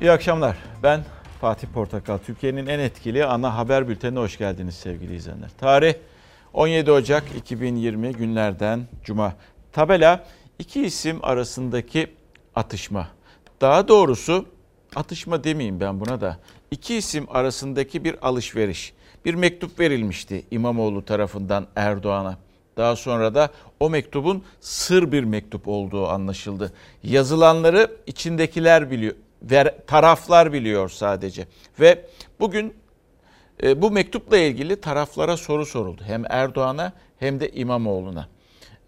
İyi akşamlar. Ben Fatih Portakal. Türkiye'nin en etkili ana haber bültenine hoş geldiniz sevgili izleyenler. Tarih 17 Ocak 2020 günlerden Cuma. Tabela iki isim arasındaki atışma. Daha doğrusu atışma demeyeyim ben buna da. İki isim arasındaki bir alışveriş. Bir mektup verilmişti İmamoğlu tarafından Erdoğan'a. Daha sonra da o mektubun sır bir mektup olduğu anlaşıldı. Yazılanları içindekiler biliyor, taraflar biliyor sadece. Ve bugün e, bu mektupla ilgili taraflara soru soruldu. Hem Erdoğan'a hem de İmamoğlu'na.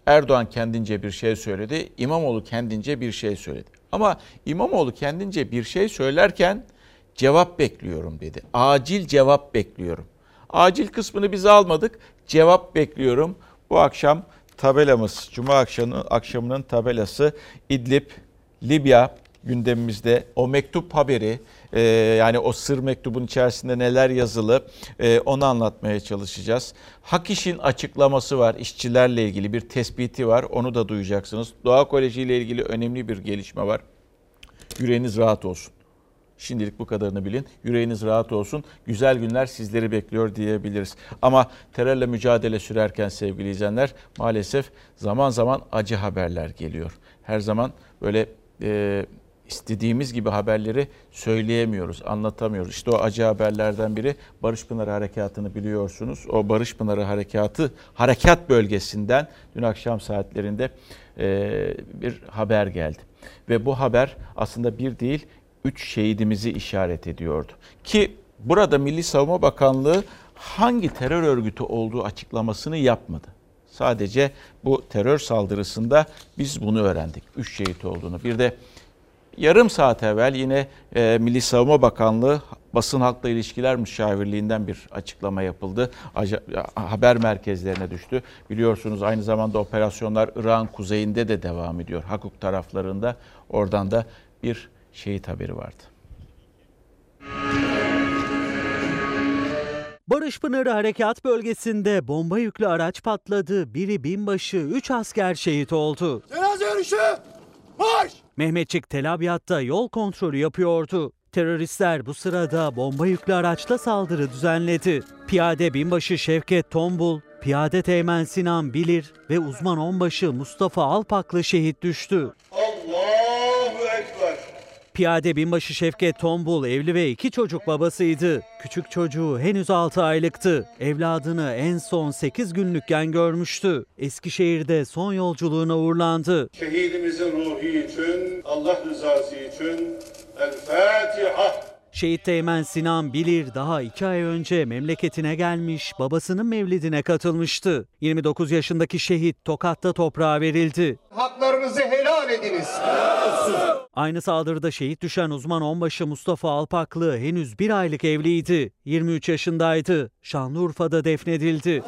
Erdoğan kendince bir şey söyledi, İmamoğlu kendince bir şey söyledi. Ama İmamoğlu kendince bir şey söylerken cevap bekliyorum dedi. Acil cevap bekliyorum. Acil kısmını biz almadık. Cevap bekliyorum. Bu akşam tabelamız, Cuma akşamı, akşamının tabelası İdlib, Libya gündemimizde. O mektup haberi, e, yani o sır mektubun içerisinde neler yazılı e, onu anlatmaya çalışacağız. Hak işin açıklaması var, işçilerle ilgili bir tespiti var, onu da duyacaksınız. Doğa Koleji ile ilgili önemli bir gelişme var. Yüreğiniz rahat olsun. Şimdilik bu kadarını bilin. Yüreğiniz rahat olsun. Güzel günler sizleri bekliyor diyebiliriz. Ama terörle mücadele sürerken sevgili izleyenler maalesef zaman zaman acı haberler geliyor. Her zaman böyle e, istediğimiz gibi haberleri söyleyemiyoruz, anlatamıyoruz. İşte o acı haberlerden biri Barış Pınarı Harekatı'nı biliyorsunuz. O Barış Pınarı Harekatı harekat bölgesinden dün akşam saatlerinde e, bir haber geldi. Ve bu haber aslında bir değil üç şehidimizi işaret ediyordu. Ki burada Milli Savunma Bakanlığı hangi terör örgütü olduğu açıklamasını yapmadı. Sadece bu terör saldırısında biz bunu öğrendik. Üç şehit olduğunu. Bir de yarım saat evvel yine e, Milli Savunma Bakanlığı basın halkla ilişkiler müşavirliğinden bir açıklama yapıldı. Haber merkezlerine düştü. Biliyorsunuz aynı zamanda operasyonlar İran kuzeyinde de devam ediyor. Hakuk taraflarında oradan da bir şehit haberi vardı. Barış Pınarı Harekat Bölgesi'nde bomba yüklü araç patladı. Biri binbaşı, üç asker şehit oldu. Cenaze yürüyüşü! Marş! Mehmetçik Tel Abyad'da yol kontrolü yapıyordu. Teröristler bu sırada bomba yüklü araçla saldırı düzenledi. Piyade binbaşı Şevket Tombul, piyade teğmen Sinan Bilir ve uzman onbaşı Mustafa Alpaklı şehit düştü. Piyade binbaşı Şevket Tombul evli ve iki çocuk babasıydı. Küçük çocuğu henüz 6 aylıktı. Evladını en son 8 günlükken görmüştü. Eskişehir'de son yolculuğuna uğurlandı. Şehidimizin ruhu için, Allah rızası için El Fatiha. Şehit Teğmen Sinan Bilir daha iki ay önce memleketine gelmiş, babasının mevlidine katılmıştı. 29 yaşındaki şehit Tokat'ta toprağa verildi. Haklarınızı helal ediniz. Aynı saldırıda şehit düşen uzman onbaşı Mustafa Alpaklı henüz bir aylık evliydi. 23 yaşındaydı. Şanlıurfa'da defnedildi.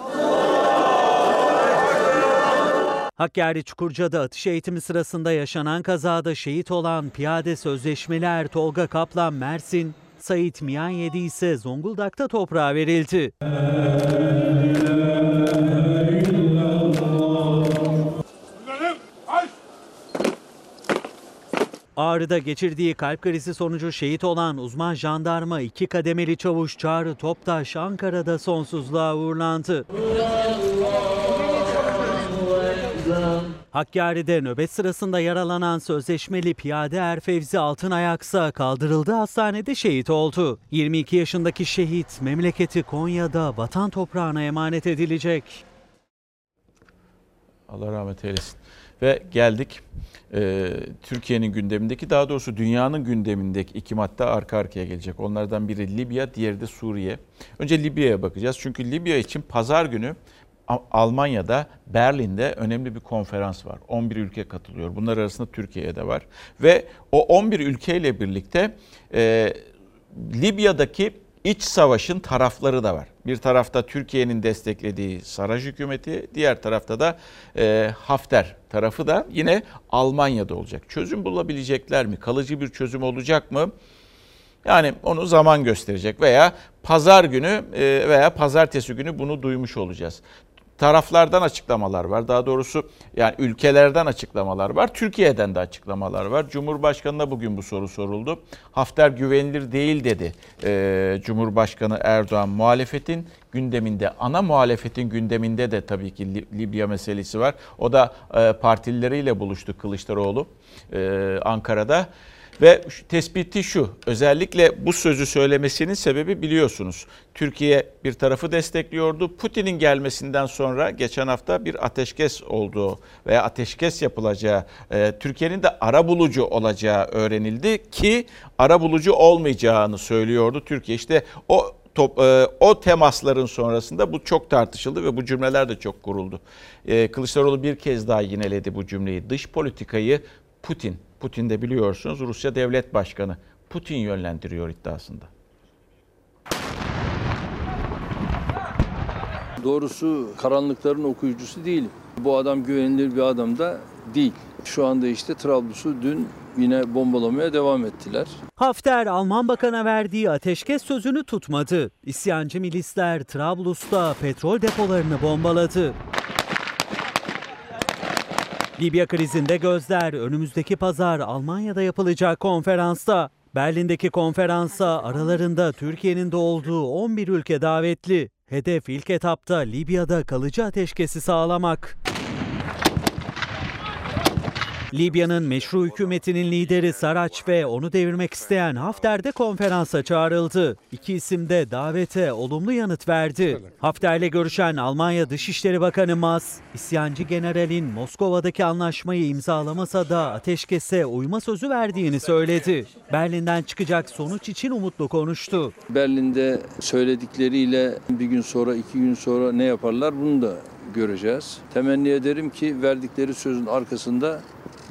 Hakkari Çukurca'da atış eğitimi sırasında yaşanan kazada şehit olan piyade sözleşmeler Tolga Kaplan Mersin, Sait Miyan Yedi ise Zonguldak'ta toprağa verildi. Ağrı'da geçirdiği kalp krizi sonucu şehit olan uzman jandarma iki kademeli çavuş Çağrı Toptaş Ankara'da sonsuzluğa uğurlandı. Hakkari'de nöbet sırasında yaralanan sözleşmeli piyade er Fevzi Altınayaksa kaldırıldı hastanede şehit oldu. 22 yaşındaki şehit memleketi Konya'da vatan toprağına emanet edilecek. Allah rahmet eylesin. Ve geldik e, Türkiye'nin gündemindeki daha doğrusu dünyanın gündemindeki iki madde arka arkaya gelecek. Onlardan biri Libya, diğeri de Suriye. Önce Libya'ya bakacağız. Çünkü Libya için pazar günü Almanya'da, Berlin'de önemli bir konferans var. 11 ülke katılıyor. Bunlar arasında Türkiye'de var. Ve o 11 ülkeyle birlikte e, Libya'daki iç savaşın tarafları da var. Bir tarafta Türkiye'nin desteklediği Saraj hükümeti, diğer tarafta da e, Hafter tarafı da yine Almanya'da olacak. Çözüm bulabilecekler mi? Kalıcı bir çözüm olacak mı? Yani onu zaman gösterecek veya pazar günü e, veya pazartesi günü bunu duymuş olacağız. Taraflardan açıklamalar var. Daha doğrusu yani ülkelerden açıklamalar var. Türkiye'den de açıklamalar var. Cumhurbaşkanına bugün bu soru soruldu. Hafter güvenilir değil dedi e, Cumhurbaşkanı Erdoğan. Muhalefetin gündeminde, ana muhalefetin gündeminde de tabii ki Libya meselesi var. O da e, partilileriyle buluştu Kılıçdaroğlu e, Ankara'da. Ve tespiti şu, özellikle bu sözü söylemesinin sebebi biliyorsunuz. Türkiye bir tarafı destekliyordu. Putin'in gelmesinden sonra geçen hafta bir ateşkes olduğu veya ateşkes yapılacağı, e, Türkiye'nin de ara bulucu olacağı öğrenildi ki ara bulucu olmayacağını söylüyordu Türkiye. İşte o top, e, o temasların sonrasında bu çok tartışıldı ve bu cümleler de çok kuruldu. E, Kılıçdaroğlu bir kez daha yineledi bu cümleyi. Dış politikayı Putin Putin de biliyorsunuz Rusya Devlet Başkanı. Putin yönlendiriyor iddiasında. Doğrusu karanlıkların okuyucusu değilim. Bu adam güvenilir bir adam da değil. Şu anda işte Trablus'u dün yine bombalamaya devam ettiler. Hafter Alman Bakan'a verdiği ateşkes sözünü tutmadı. İsyancı milisler Trablus'ta petrol depolarını bombaladı. Libya krizinde gözler önümüzdeki pazar Almanya'da yapılacak konferansta. Berlin'deki konferansa aralarında Türkiye'nin de olduğu 11 ülke davetli. Hedef ilk etapta Libya'da kalıcı ateşkesi sağlamak. Libya'nın meşru hükümetinin lideri Saraç ve onu devirmek isteyen Hafter de konferansa çağrıldı. İki isim de davete olumlu yanıt verdi. Hafter'le görüşen Almanya Dışişleri Bakanı Mas, isyancı generalin Moskova'daki anlaşmayı imzalamasa da ateşkese uyma sözü verdiğini söyledi. Berlin'den çıkacak sonuç için umutlu konuştu. Berlin'de söyledikleriyle bir gün sonra, iki gün sonra ne yaparlar bunu da göreceğiz. Temenni ederim ki verdikleri sözün arkasında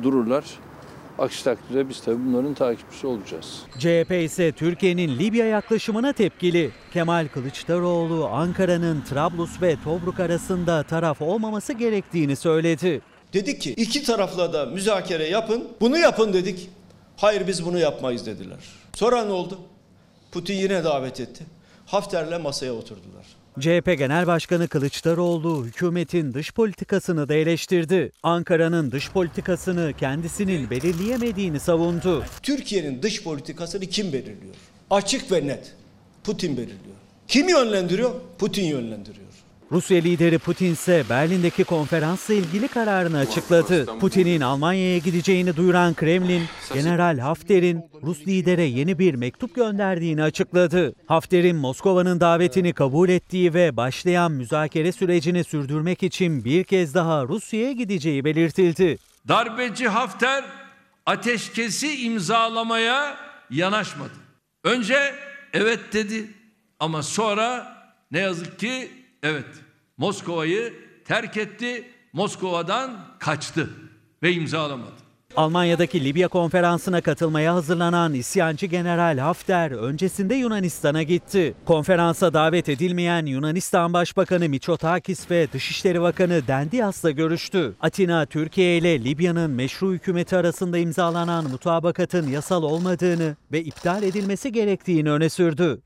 dururlar. Aksi takdirde biz tabii bunların takipçisi olacağız. CHP ise Türkiye'nin Libya yaklaşımına tepkili. Kemal Kılıçdaroğlu Ankara'nın Trablus ve Tobruk arasında taraf olmaması gerektiğini söyledi. Dedik ki iki tarafla da müzakere yapın. Bunu yapın dedik. Hayır biz bunu yapmayız dediler. Sonra ne oldu? Putin yine davet etti. Hafter'le masaya oturdular. CHP Genel Başkanı Kılıçdaroğlu hükümetin dış politikasını da eleştirdi. Ankara'nın dış politikasını kendisinin belirleyemediğini savundu. Türkiye'nin dış politikasını kim belirliyor? Açık ve net. Putin belirliyor. Kim yönlendiriyor? Putin yönlendiriyor. Rusya lideri Putin ise Berlin'deki konferansla ilgili kararını açıkladı. Putin'in Almanya'ya gideceğini duyuran Kremlin, General Hafter'in Rus lidere yeni bir mektup gönderdiğini açıkladı. Hafter'in Moskova'nın davetini kabul ettiği ve başlayan müzakere sürecini sürdürmek için bir kez daha Rusya'ya gideceği belirtildi. Darbeci Hafter ateşkesi imzalamaya yanaşmadı. Önce evet dedi ama sonra ne yazık ki Evet, Moskova'yı terk etti, Moskova'dan kaçtı ve imzalamadı. Almanya'daki Libya konferansına katılmaya hazırlanan isyancı General Hafter öncesinde Yunanistan'a gitti. Konferansa davet edilmeyen Yunanistan Başbakanı Mitsotakis ve Dışişleri Bakanı Dendias'la görüştü. Atina, Türkiye ile Libya'nın meşru hükümeti arasında imzalanan mutabakatın yasal olmadığını ve iptal edilmesi gerektiğini öne sürdü.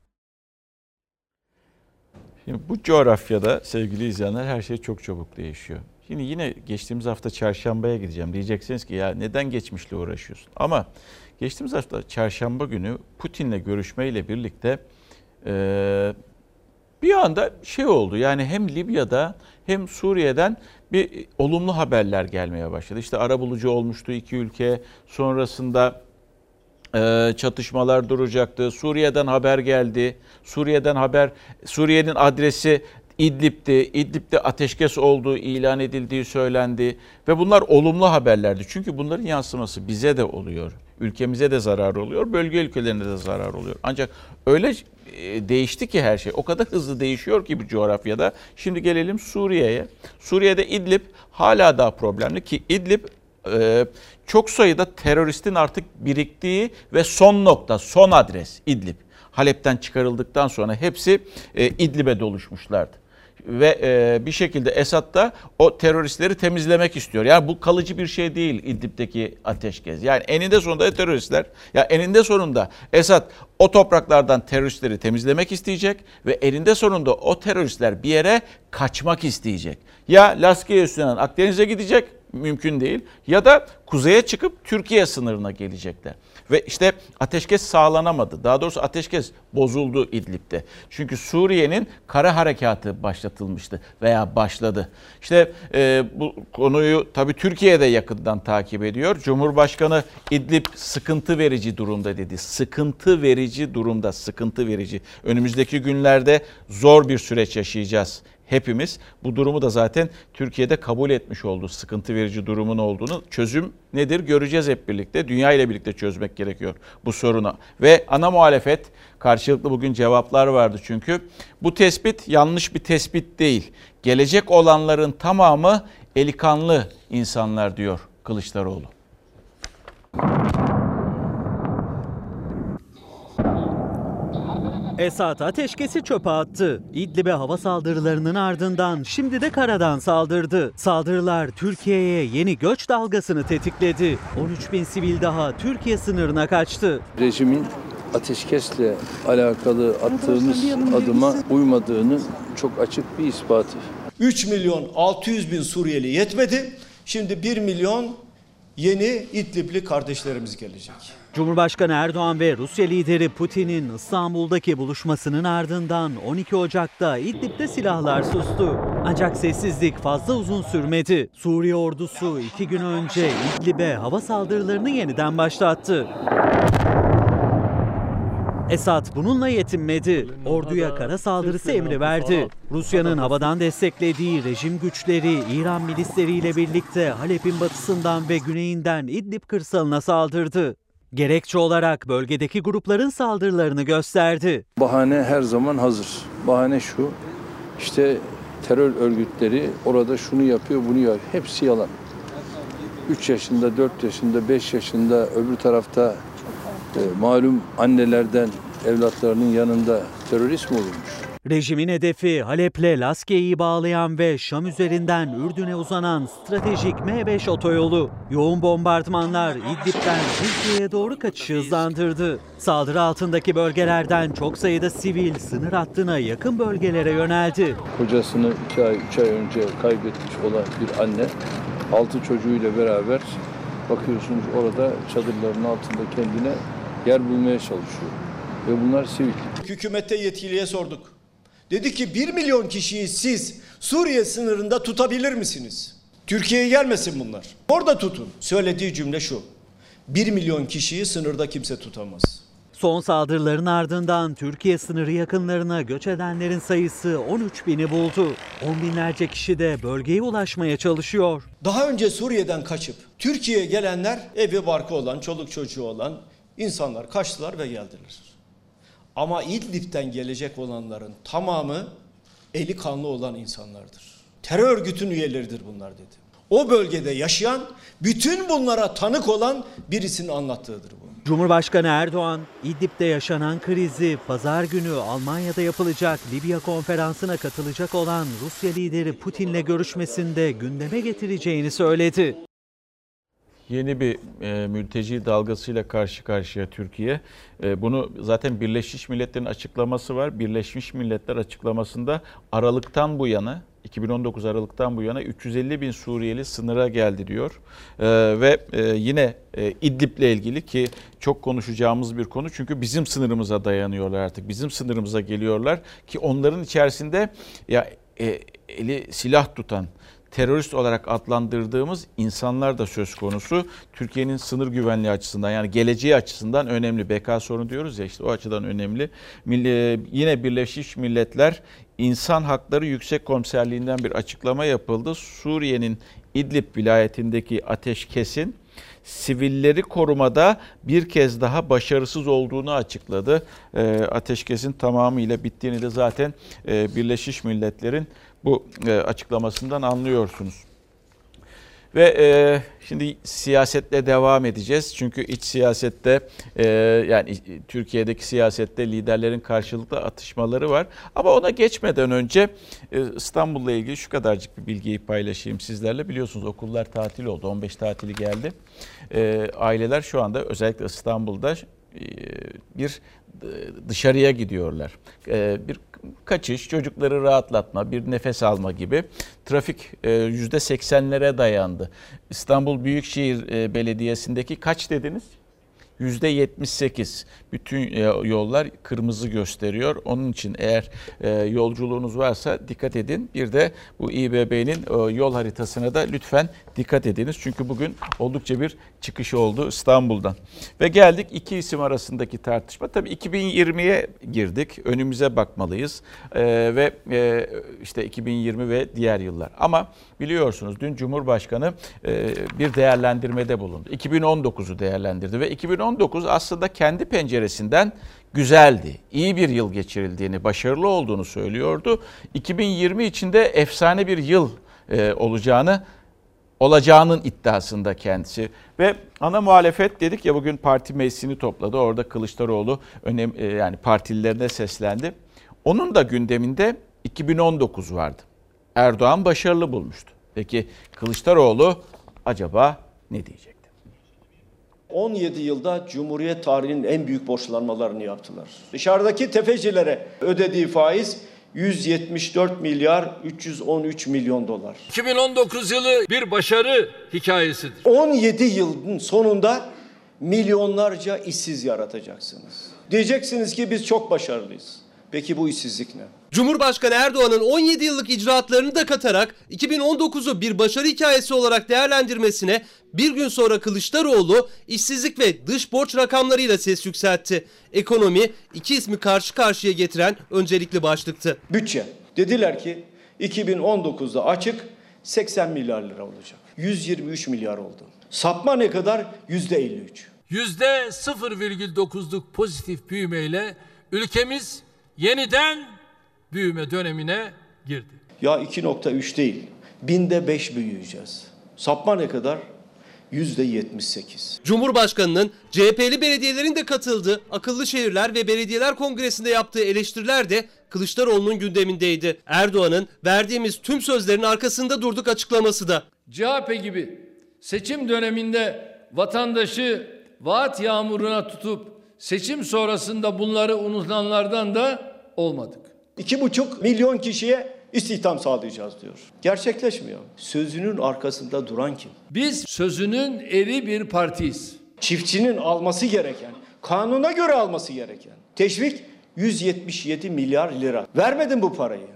Şimdi bu coğrafyada sevgili izleyenler her şey çok çabuk değişiyor. Şimdi yine geçtiğimiz hafta çarşambaya gideceğim. Diyeceksiniz ki ya neden geçmişle uğraşıyorsun? Ama geçtiğimiz hafta çarşamba günü Putin'le görüşmeyle birlikte e, bir anda şey oldu. Yani hem Libya'da hem Suriye'den bir olumlu haberler gelmeye başladı. İşte ara bulucu olmuştu iki ülke. Sonrasında çatışmalar duracaktı. Suriye'den haber geldi. Suriye'den haber, Suriye'nin adresi İdlib'ti. İdlib'de ateşkes olduğu ilan edildiği söylendi. Ve bunlar olumlu haberlerdi. Çünkü bunların yansıması bize de oluyor. Ülkemize de zarar oluyor. Bölge ülkelerine de zarar oluyor. Ancak öyle e, değişti ki her şey. O kadar hızlı değişiyor ki bu coğrafyada. Şimdi gelelim Suriye'ye. Suriye'de İdlib hala daha problemli ki İdlib e, çok sayıda teröristin artık biriktiği ve son nokta, son adres İdlib. Halep'ten çıkarıldıktan sonra hepsi e, İdlib'e doluşmuşlardı. ve e, bir şekilde Esad da o teröristleri temizlemek istiyor. Yani bu kalıcı bir şey değil İdlib'deki ateşkes. Yani eninde sonunda teröristler ya eninde sonunda Esad o topraklardan teröristleri temizlemek isteyecek ve eninde sonunda o teröristler bir yere kaçmak isteyecek. Ya Laskiye üstünden Akdeniz'e gidecek mümkün değil ya da kuzeye çıkıp Türkiye sınırına gelecekler. Ve işte ateşkes sağlanamadı. Daha doğrusu ateşkes bozuldu İdlib'de. Çünkü Suriye'nin kara harekatı başlatılmıştı veya başladı. İşte e, bu konuyu tabii Türkiye de yakından takip ediyor. Cumhurbaşkanı İdlib sıkıntı verici durumda dedi. Sıkıntı verici durumda, sıkıntı verici. Önümüzdeki günlerde zor bir süreç yaşayacağız hepimiz. Bu durumu da zaten Türkiye'de kabul etmiş oldu. Sıkıntı verici durumun olduğunu. Çözüm nedir göreceğiz hep birlikte. Dünya ile birlikte çözmek gerekiyor bu sorunu. Ve ana muhalefet karşılıklı bugün cevaplar vardı çünkü. Bu tespit yanlış bir tespit değil. Gelecek olanların tamamı elikanlı insanlar diyor Kılıçdaroğlu. Esad ateşkesi çöpe attı. İdlib'e hava saldırılarının ardından şimdi de karadan saldırdı. Saldırılar Türkiye'ye yeni göç dalgasını tetikledi. 13 bin sivil daha Türkiye sınırına kaçtı. Rejimin ateşkesle alakalı attığımız adıma uymadığını çok açık bir ispatı. 3 milyon 600 bin Suriyeli yetmedi. Şimdi 1 milyon yeni İdlibli kardeşlerimiz gelecek. Cumhurbaşkanı Erdoğan ve Rusya lideri Putin'in İstanbul'daki buluşmasının ardından 12 Ocak'ta İdlib'de silahlar sustu. Ancak sessizlik fazla uzun sürmedi. Suriye ordusu iki gün önce İdlib'e hava saldırılarını yeniden başlattı. Esad bununla yetinmedi. Orduya kara saldırısı emri verdi. Rusya'nın havadan desteklediği rejim güçleri İran milisleriyle birlikte Halep'in batısından ve güneyinden İdlib kırsalına saldırdı. Gerekçe olarak bölgedeki grupların saldırılarını gösterdi. Bahane her zaman hazır. Bahane şu, işte terör örgütleri orada şunu yapıyor, bunu yapıyor. Hepsi yalan. 3 yaşında, 4 yaşında, 5 yaşında öbür tarafta e, malum annelerden evlatlarının yanında terörist mi olurmuş? Rejimin hedefi Halep'le Laskiye'yi bağlayan ve Şam üzerinden Ürdün'e uzanan stratejik M5 otoyolu. Yoğun bombardımanlar İdlib'den Türkiye'ye doğru kaçışı hızlandırdı. Saldırı altındaki bölgelerden çok sayıda sivil sınır hattına yakın bölgelere yöneldi. Kocasını 2 ay, 3 ay önce kaybetmiş olan bir anne, 6 çocuğuyla beraber bakıyorsunuz orada çadırların altında kendine yer bulmaya çalışıyor. Ve bunlar sivil. Hükümette yetkiliye sorduk. Dedi ki 1 milyon kişiyi siz Suriye sınırında tutabilir misiniz? Türkiye'ye gelmesin bunlar. Orada tutun. Söylediği cümle şu. 1 milyon kişiyi sınırda kimse tutamaz. Son saldırıların ardından Türkiye sınırı yakınlarına göç edenlerin sayısı 13 bini buldu. On binlerce kişi de bölgeye ulaşmaya çalışıyor. Daha önce Suriye'den kaçıp Türkiye'ye gelenler evi barkı olan, çoluk çocuğu olan insanlar kaçtılar ve geldiler. Ama İdlib'den gelecek olanların tamamı eli kanlı olan insanlardır. Terör örgütün üyeleridir bunlar dedi. O bölgede yaşayan, bütün bunlara tanık olan birisinin anlattığıdır bu. Cumhurbaşkanı Erdoğan, İdlib'de yaşanan krizi pazar günü Almanya'da yapılacak Libya konferansına katılacak olan Rusya lideri Putin'le görüşmesinde gündeme getireceğini söyledi. Yeni bir e, mülteci dalgasıyla karşı karşıya Türkiye. E, bunu zaten Birleşmiş Milletler'in açıklaması var. Birleşmiş Milletler açıklamasında Aralık'tan bu yana 2019 Aralık'tan bu yana 350 bin Suriyeli sınıra geldi diyor. E, ve e, yine e, İdlib'le ilgili ki çok konuşacağımız bir konu. Çünkü bizim sınırımıza dayanıyorlar artık. Bizim sınırımıza geliyorlar ki onların içerisinde ya e, eli silah tutan terörist olarak adlandırdığımız insanlar da söz konusu. Türkiye'nin sınır güvenliği açısından yani geleceği açısından önemli. BK sorunu diyoruz ya işte o açıdan önemli. Yine Birleşmiş Milletler İnsan Hakları Yüksek Komiserliğinden bir açıklama yapıldı. Suriye'nin İdlib vilayetindeki ateşkesin sivilleri korumada bir kez daha başarısız olduğunu açıkladı. Ateşkesin tamamıyla bittiğini de zaten Birleşmiş Milletler'in bu açıklamasından anlıyorsunuz. Ve e, şimdi siyasetle devam edeceğiz. Çünkü iç siyasette e, yani Türkiye'deki siyasette liderlerin karşılıklı atışmaları var. Ama ona geçmeden önce e, İstanbul'la ilgili şu kadarcık bir bilgiyi paylaşayım sizlerle. Biliyorsunuz okullar tatil oldu. 15 tatili geldi. E, aileler şu anda özellikle İstanbul'da e, bir dışarıya gidiyorlar. E, bir kaçış, çocukları rahatlatma, bir nefes alma gibi. Trafik %80'lere e, dayandı. İstanbul Büyükşehir e, Belediyesi'ndeki kaç dediniz? %78 bütün e, yollar kırmızı gösteriyor. Onun için eğer e, yolculuğunuz varsa dikkat edin. Bir de bu İBB'nin e, yol haritasına da lütfen dikkat ediniz. Çünkü bugün oldukça bir çıkış oldu İstanbul'dan. Ve geldik iki isim arasındaki tartışma. Tabii 2020'ye girdik. Önümüze bakmalıyız. Ve işte 2020 ve diğer yıllar. Ama biliyorsunuz dün Cumhurbaşkanı bir değerlendirmede bulundu. 2019'u değerlendirdi ve 2019 aslında kendi penceresinden güzeldi. İyi bir yıl geçirildiğini, başarılı olduğunu söylüyordu. 2020 içinde efsane bir yıl e, olacağını olacağının iddiasında kendisi. Ve ana muhalefet dedik ya bugün parti meclisini topladı. Orada Kılıçdaroğlu önem e, yani partililerine seslendi. Onun da gündeminde 2019 vardı. Erdoğan başarılı bulmuştu. Peki Kılıçdaroğlu acaba ne diyecek? 17 yılda Cumhuriyet tarihinin en büyük borçlanmalarını yaptılar. Dışarıdaki tefecilere ödediği faiz 174 milyar 313 milyon dolar. 2019 yılı bir başarı hikayesidir. 17 yılın sonunda milyonlarca işsiz yaratacaksınız. Diyeceksiniz ki biz çok başarılıyız. Peki bu işsizlik ne? Cumhurbaşkanı Erdoğan'ın 17 yıllık icraatlarını da katarak 2019'u bir başarı hikayesi olarak değerlendirmesine bir gün sonra Kılıçdaroğlu işsizlik ve dış borç rakamlarıyla ses yükseltti. Ekonomi iki ismi karşı karşıya getiren öncelikli başlıktı. Bütçe. Dediler ki 2019'da açık 80 milyar lira olacak. 123 milyar oldu. Sapma ne kadar? %53. %0,9'luk pozitif büyümeyle ülkemiz yeniden büyüme dönemine girdi. Ya 2.3 değil, binde 5 büyüyeceğiz. Sapma ne kadar? %78. Cumhurbaşkanının CHP'li belediyelerin de katıldığı Akıllı Şehirler ve Belediyeler Kongresi'nde yaptığı eleştiriler de Kılıçdaroğlu'nun gündemindeydi. Erdoğan'ın verdiğimiz tüm sözlerin arkasında durduk açıklaması da. CHP gibi seçim döneminde vatandaşı vaat yağmuruna tutup seçim sonrasında bunları unutanlardan da olmadık. İki buçuk milyon kişiye istihdam sağlayacağız diyor. Gerçekleşmiyor. Sözünün arkasında duran kim? Biz sözünün eri bir partiyiz. Çiftçinin alması gereken, kanuna göre alması gereken teşvik 177 milyar lira. Vermedin bu parayı.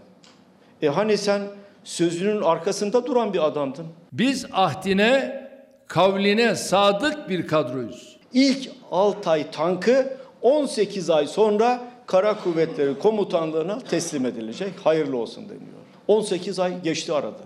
E hani sen sözünün arkasında duran bir adamdın. Biz ahdine, kavline sadık bir kadroyuz. İlk Altay tankı 18 ay sonra Kara Kuvvetleri Komutanlığı'na teslim edilecek. Hayırlı olsun deniyor. 18 ay geçti arada.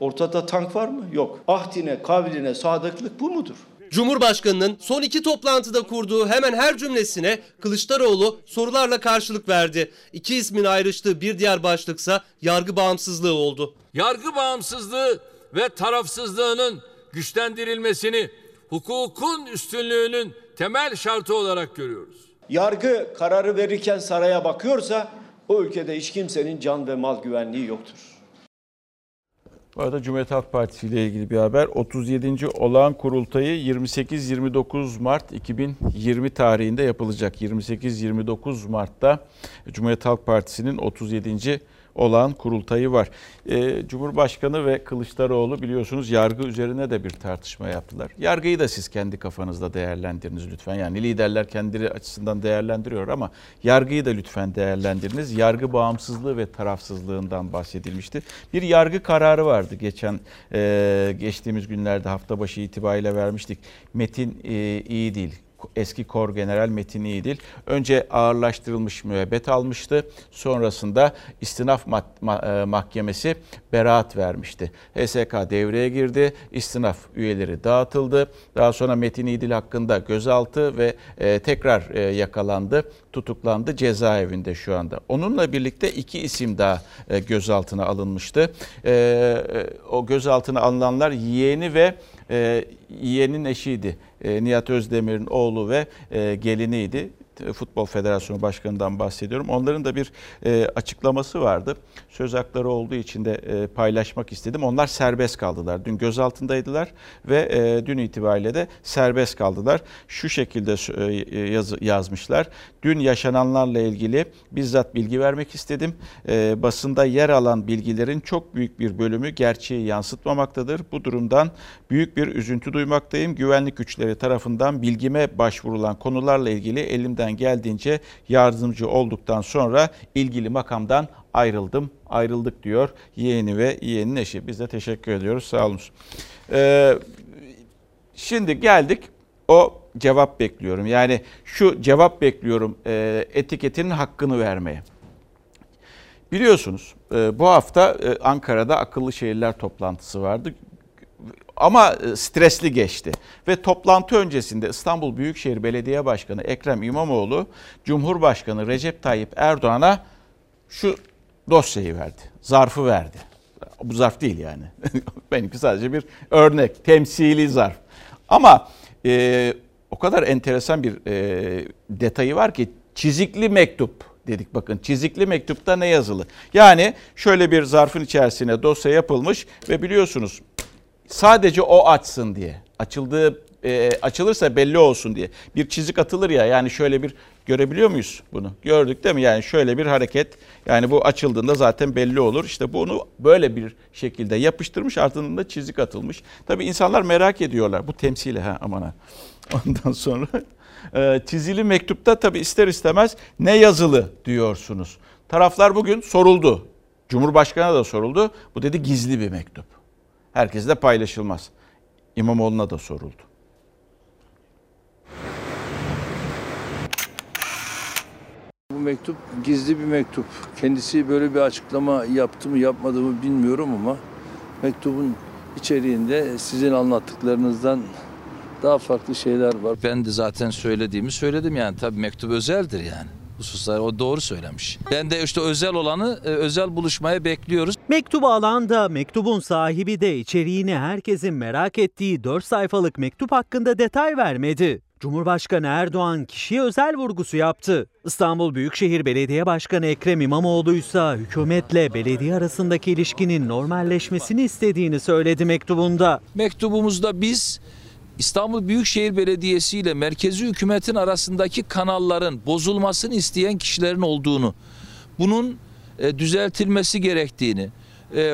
Ortada tank var mı? Yok. Ahdine, kavline, sadıklık bu mudur? Cumhurbaşkanının son iki toplantıda kurduğu hemen her cümlesine Kılıçdaroğlu sorularla karşılık verdi. İki ismin ayrıştığı bir diğer başlıksa yargı bağımsızlığı oldu. Yargı bağımsızlığı ve tarafsızlığının güçlendirilmesini hukukun üstünlüğünün temel şartı olarak görüyoruz. Yargı kararı verirken saraya bakıyorsa o ülkede hiç kimsenin can ve mal güvenliği yoktur. Bu arada Cumhuriyet Halk Partisi ile ilgili bir haber. 37. olağan kurultayı 28-29 Mart 2020 tarihinde yapılacak. 28-29 Mart'ta Cumhuriyet Halk Partisi'nin 37 olan kurultayı var. Ee, Cumhurbaşkanı ve Kılıçdaroğlu biliyorsunuz yargı üzerine de bir tartışma yaptılar. Yargıyı da siz kendi kafanızda değerlendiriniz lütfen. Yani liderler kendileri açısından değerlendiriyor ama yargıyı da lütfen değerlendiriniz. Yargı bağımsızlığı ve tarafsızlığından bahsedilmişti. Bir yargı kararı vardı geçen e, geçtiğimiz günlerde hafta başı itibariyle vermiştik. Metin e, iyi değil eski Kor General Metin İdil önce ağırlaştırılmış müebbet almıştı. Sonrasında istinaf ma- mahkemesi beraat vermişti. HSK devreye girdi. İstinaf üyeleri dağıtıldı. Daha sonra Metin İdil hakkında gözaltı ve e, tekrar e, yakalandı, tutuklandı cezaevinde şu anda. Onunla birlikte iki isim daha e, gözaltına alınmıştı. E, e, o gözaltına alınanlar yeğeni ve e, yeğenin eşiydi. E, Nihat Özdemir'in oğlu ve e, geliniydi. Futbol Federasyonu Başkanı'ndan bahsediyorum. Onların da bir e, açıklaması vardı. Söz hakları olduğu için de e, paylaşmak istedim. Onlar serbest kaldılar. Dün gözaltındaydılar ve e, dün itibariyle de serbest kaldılar. Şu şekilde e, yaz, yazmışlar. Dün yaşananlarla ilgili bizzat bilgi vermek istedim. E, basında yer alan bilgilerin çok büyük bir bölümü gerçeği yansıtmamaktadır. Bu durumdan büyük bir üzüntü duymaktayım. Güvenlik güçleri tarafından bilgime başvurulan konularla ilgili elimden geldiğince yardımcı olduktan sonra ilgili makamdan ayrıldım, ayrıldık diyor yeğeni ve yeğenin eşi. Biz de teşekkür ediyoruz, sağ olun. Ee, şimdi geldik o cevap bekliyorum. Yani şu cevap bekliyorum e, etiketinin hakkını vermeye. Biliyorsunuz e, bu hafta e, Ankara'da akıllı şehirler toplantısı vardı. Ama e, stresli geçti. Ve toplantı öncesinde İstanbul Büyükşehir Belediye Başkanı Ekrem İmamoğlu, Cumhurbaşkanı Recep Tayyip Erdoğan'a şu dosyayı verdi, zarfı verdi. Bu zarf değil yani. Benimki sadece bir örnek, temsili zarf. Ama e, o kadar enteresan bir e, detayı var ki çizikli mektup dedik bakın. Çizikli mektupta ne yazılı? Yani şöyle bir zarfın içerisine dosya yapılmış ve biliyorsunuz sadece o açsın diye. Açıldığı e, açılırsa belli olsun diye. Bir çizik atılır ya yani şöyle bir görebiliyor muyuz bunu? Gördük değil mi? Yani şöyle bir hareket yani bu açıldığında zaten belli olur. İşte bunu böyle bir şekilde yapıştırmış ardından da çizik atılmış. Tabii insanlar merak ediyorlar. Bu temsili ha aman ha. Ondan sonra e, çizili mektupta tabii ister istemez ne yazılı diyorsunuz. Taraflar bugün soruldu. Cumhurbaşkanına da soruldu. Bu dedi gizli bir mektup. Herkesle paylaşılmaz. İmamoğlu'na da soruldu. Bu mektup gizli bir mektup. Kendisi böyle bir açıklama yaptı mı yapmadı mı bilmiyorum ama mektubun içeriğinde sizin anlattıklarınızdan daha farklı şeyler var. Ben de zaten söylediğimi söyledim yani tabii mektup özeldir yani hususlar o doğru söylemiş. Ben de işte özel olanı e, özel buluşmaya bekliyoruz. Mektubu alan da mektubun sahibi de içeriğini herkesin merak ettiği 4 sayfalık mektup hakkında detay vermedi. Cumhurbaşkanı Erdoğan kişiye özel vurgusu yaptı. İstanbul Büyükşehir Belediye Başkanı Ekrem İmamoğlu ise hükümetle belediye arasındaki ilişkinin normalleşmesini istediğini söyledi mektubunda. Mektubumuzda biz İstanbul Büyükşehir Belediyesi ile merkezi hükümetin arasındaki kanalların bozulmasını isteyen kişilerin olduğunu, bunun e, düzeltilmesi gerektiğini,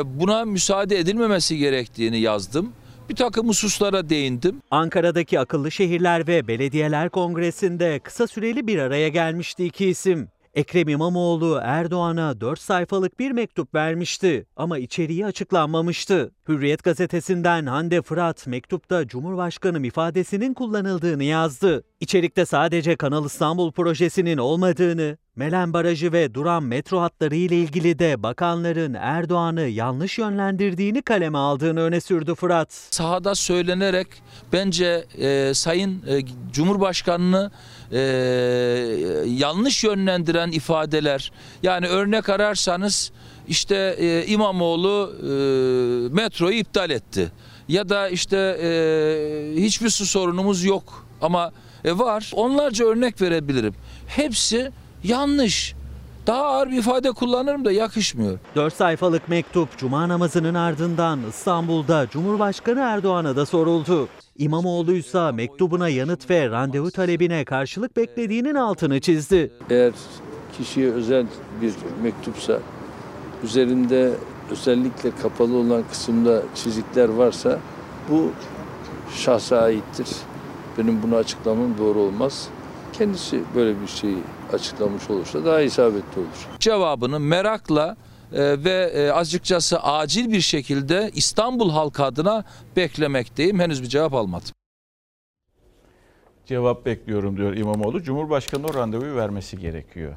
buna müsaade edilmemesi gerektiğini yazdım. Bir takım hususlara değindim. Ankara'daki Akıllı Şehirler ve Belediyeler Kongresi'nde kısa süreli bir araya gelmişti iki isim. Ekrem İmamoğlu Erdoğan'a 4 sayfalık bir mektup vermişti ama içeriği açıklanmamıştı. Hürriyet gazetesinden Hande Fırat mektupta Cumhurbaşkanım ifadesinin kullanıldığını yazdı. İçerikte sadece Kanal İstanbul projesinin olmadığını, Melen Barajı ve Duran metro hatları ile ilgili de bakanların Erdoğan'ı yanlış yönlendirdiğini kaleme aldığını öne sürdü Fırat. Sahada söylenerek bence e, Sayın e, Cumhurbaşkanı'nı e, yanlış yönlendiren ifadeler yani örnek ararsanız işte e, İmamoğlu e, metroyu iptal etti. Ya da işte e, hiçbir su sorunumuz yok ama e, var. Onlarca örnek verebilirim. Hepsi yanlış daha ağır bir ifade kullanırım da yakışmıyor. 4 sayfalık mektup Cuma namazının ardından İstanbul'da Cumhurbaşkanı Erdoğan'a da soruldu. İmamoğlu ise mektubuna yanıt ve randevu talebine karşılık beklediğinin altını çizdi. Eğer kişiye özel bir mektupsa üzerinde özellikle kapalı olan kısımda çizikler varsa bu şahsa aittir. Benim bunu açıklamam doğru olmaz. Kendisi böyle bir şeyi açıklamış olursa daha isabetli olur. Cevabını merakla e, ve e, azıcıkçası acil bir şekilde İstanbul halkı adına beklemekteyim. Henüz bir cevap almadım. cevap bekliyorum diyor İmamoğlu. Cumhurbaşkanı o randevuyu vermesi gerekiyor.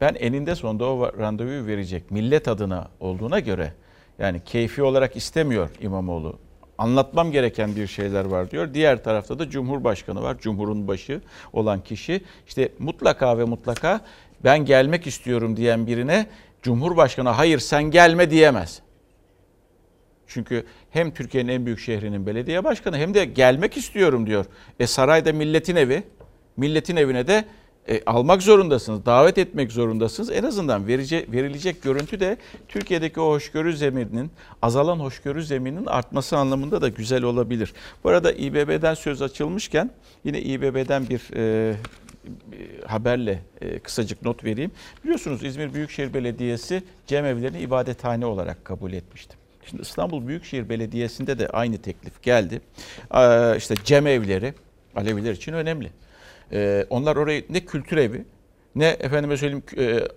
Ben eninde sonunda o randevuyu verecek. Millet adına olduğuna göre yani keyfi olarak istemiyor İmamoğlu. Anlatmam gereken bir şeyler var diyor. Diğer tarafta da Cumhurbaşkanı var. Cumhurun başı olan kişi. İşte mutlaka ve mutlaka ben gelmek istiyorum diyen birine Cumhurbaşkanı hayır sen gelme diyemez. Çünkü hem Türkiye'nin en büyük şehrinin belediye başkanı hem de gelmek istiyorum diyor. E sarayda milletin evi. Milletin evine de e, almak zorundasınız, davet etmek zorundasınız. En azından verice, verilecek görüntü de Türkiye'deki o hoşgörü zemininin, azalan hoşgörü zemininin artması anlamında da güzel olabilir. Bu arada İBB'den söz açılmışken yine İBB'den bir e, haberle e, kısacık not vereyim. Biliyorsunuz İzmir Büyükşehir Belediyesi cemevlerini ibadethane olarak kabul etmişti. Şimdi İstanbul Büyükşehir Belediyesi'nde de aynı teklif geldi. Ee, işte cemevleri Aleviler için önemli. Ee, onlar orayı ne kültür evi, ne efendime söyleyeyim e,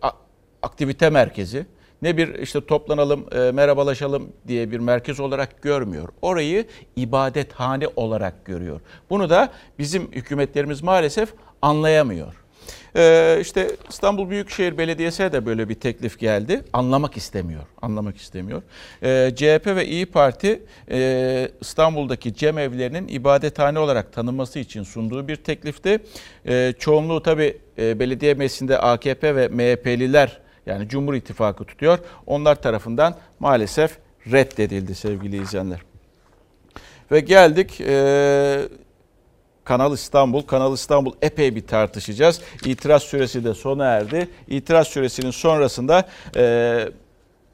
aktivite merkezi, ne bir işte toplanalım, e, merhabalaşalım diye bir merkez olarak görmüyor. Orayı ibadethane olarak görüyor. Bunu da bizim hükümetlerimiz maalesef anlayamıyor. Ee, işte İstanbul Büyükşehir Belediyesi'ne de böyle bir teklif geldi. Anlamak istemiyor. Anlamak istemiyor. Ee, CHP ve İyi Parti e, İstanbul'daki cemevlerinin ibadethane olarak tanınması için sunduğu bir teklifti. Ee, çoğunluğu tabii e, belediye meclisinde AKP ve MHP'liler yani Cumhur İttifakı tutuyor. Onlar tarafından maalesef reddedildi sevgili izleyenler. Ve geldik e, Kanal İstanbul. Kanal İstanbul epey bir tartışacağız. İtiraz süresi de sona erdi. İtiraz süresinin sonrasında e,